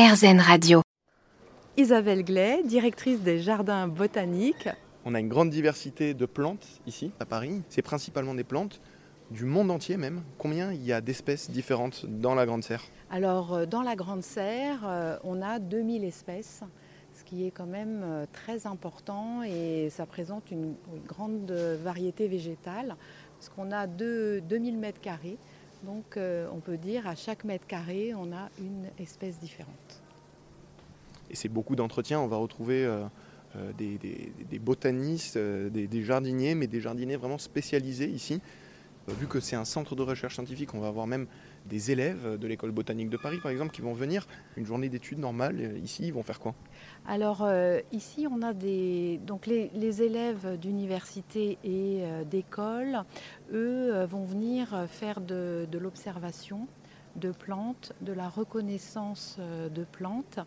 RZN Radio. Isabelle Glay, directrice des jardins botaniques. On a une grande diversité de plantes ici à Paris. C'est principalement des plantes du monde entier même. Combien il y a d'espèces différentes dans la Grande Serre? Alors euh, dans la Grande Serre, euh, on a 2000 espèces, ce qui est quand même euh, très important et ça présente une, une grande variété végétale, parce qu'on a deux- 2000 mètres carrés. Donc euh, on peut dire à chaque mètre carré, on a une espèce différente. Et c'est beaucoup d'entretien. On va retrouver euh, euh, des, botanistes, des jardiniers, mais des jardiniers vraiment spécialisés ici. Euh, Vu que c'est un centre de recherche scientifique, on va avoir même des élèves de l'école botanique de Paris, par exemple, qui vont venir une journée d'études normale. euh, Ici, ils vont faire quoi? Alors euh, ici, on a des donc les, élèves d'université et d'école, eux vont venir faire de, de l'observation de plantes, de la reconnaissance de plantes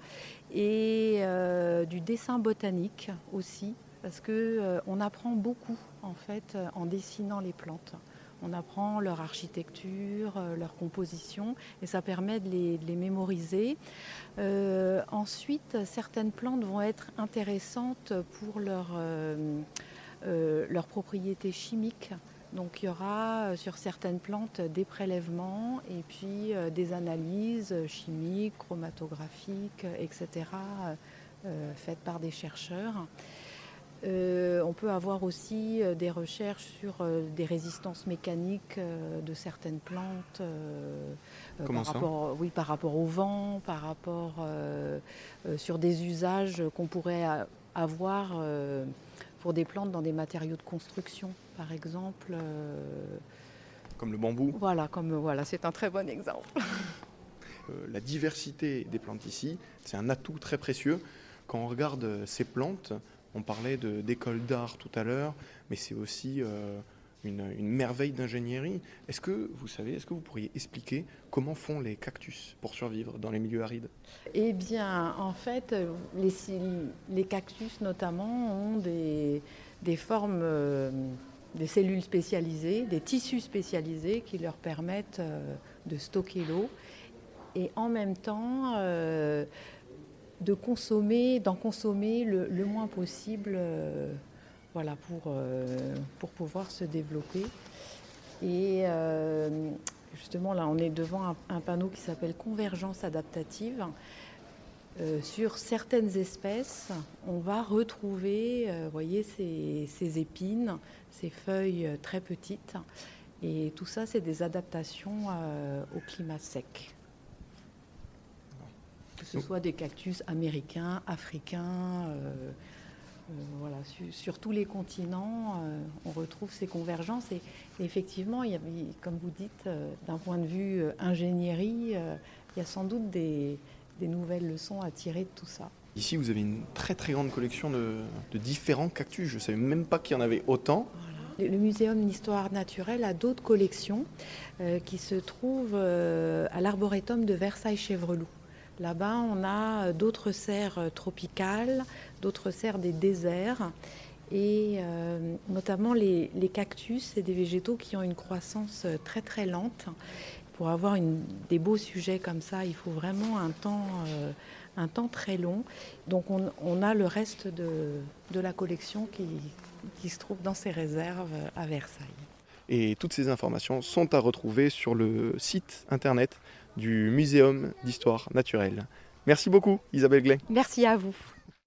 et du dessin botanique aussi, parce que euh, on apprend beaucoup en fait en dessinant les plantes. On apprend leur architecture, euh, leur composition, et ça permet de les, mémoriser. Euh, ensuite, certaines plantes vont être intéressantes pour leur, euh, leurs propriétés chimiques. Donc il y aura sur certaines plantes des prélèvements et puis des analyses chimiques, chromatographiques, etc., faites par des chercheurs. Euh, on peut avoir aussi euh, des recherches sur euh, des résistances mécaniques de certaines plantes. Comment par ça rapport, Oui, par rapport au vent, par rapport sur des usages qu'on pourrait avoir pour des plantes dans des matériaux de construction, par exemple. Comme le bambou. voilà, comme voilà, c'est un très bon exemple. Euh, la diversité des plantes ici, c'est un atout très précieux. Quand on regarde ces plantes, on parlait d'école d'art tout à l'heure, mais c'est aussi euh, une, merveille d'ingénierie. Est-ce que vous savez, est-ce que vous pourriez expliquer comment font les cactus pour survivre dans les milieux arides? Eh bien, en fait, les, cactus notamment ont des, formes, euh, des cellules spécialisées, des tissus spécialisés qui leur permettent euh, de stocker l'eau et en même temps de consommer, d'en consommer le, moins possible, euh, voilà, pour, euh, pour pouvoir se développer. Et euh, justement, là, on est devant un, panneau qui s'appelle Convergence adaptative. Sur certaines espèces, on va retrouver, voyez, ces, ces épines, ces feuilles très petites. Et tout ça, c'est des adaptations au climat sec. Que ce soit des cactus américains, africains, euh, euh, voilà, su- sur, tous les continents, euh, on retrouve ces convergences. Et, et effectivement, il y a- comme vous dites, d'un point de vue ingénierie, il y a sans doute des, des nouvelles leçons à tirer de tout ça. Ici, vous avez une très très grande collection de, de différents cactus. Je ne savais même pas qu'il y en avait autant. Le le Muséum d'histoire naturelle a d'autres collections euh, qui se trouvent euh, à l'Arboretum de Versailles-Chevreloup. Là-bas, on a euh, d'autres serres euh, tropicales, d'autres serres des déserts, et euh, notamment les, cactus, c'est des végétaux qui ont une croissance très très lente. Pour avoir des beaux sujets comme ça, il faut vraiment un temps, un temps très long. Donc on, a le reste de, la collection qui se trouve dans ces réserves à Versailles. Et toutes ces informations sont à retrouver sur le site internet du Muséum d'histoire naturelle. Merci beaucoup Isabelle Glay. Merci à vous.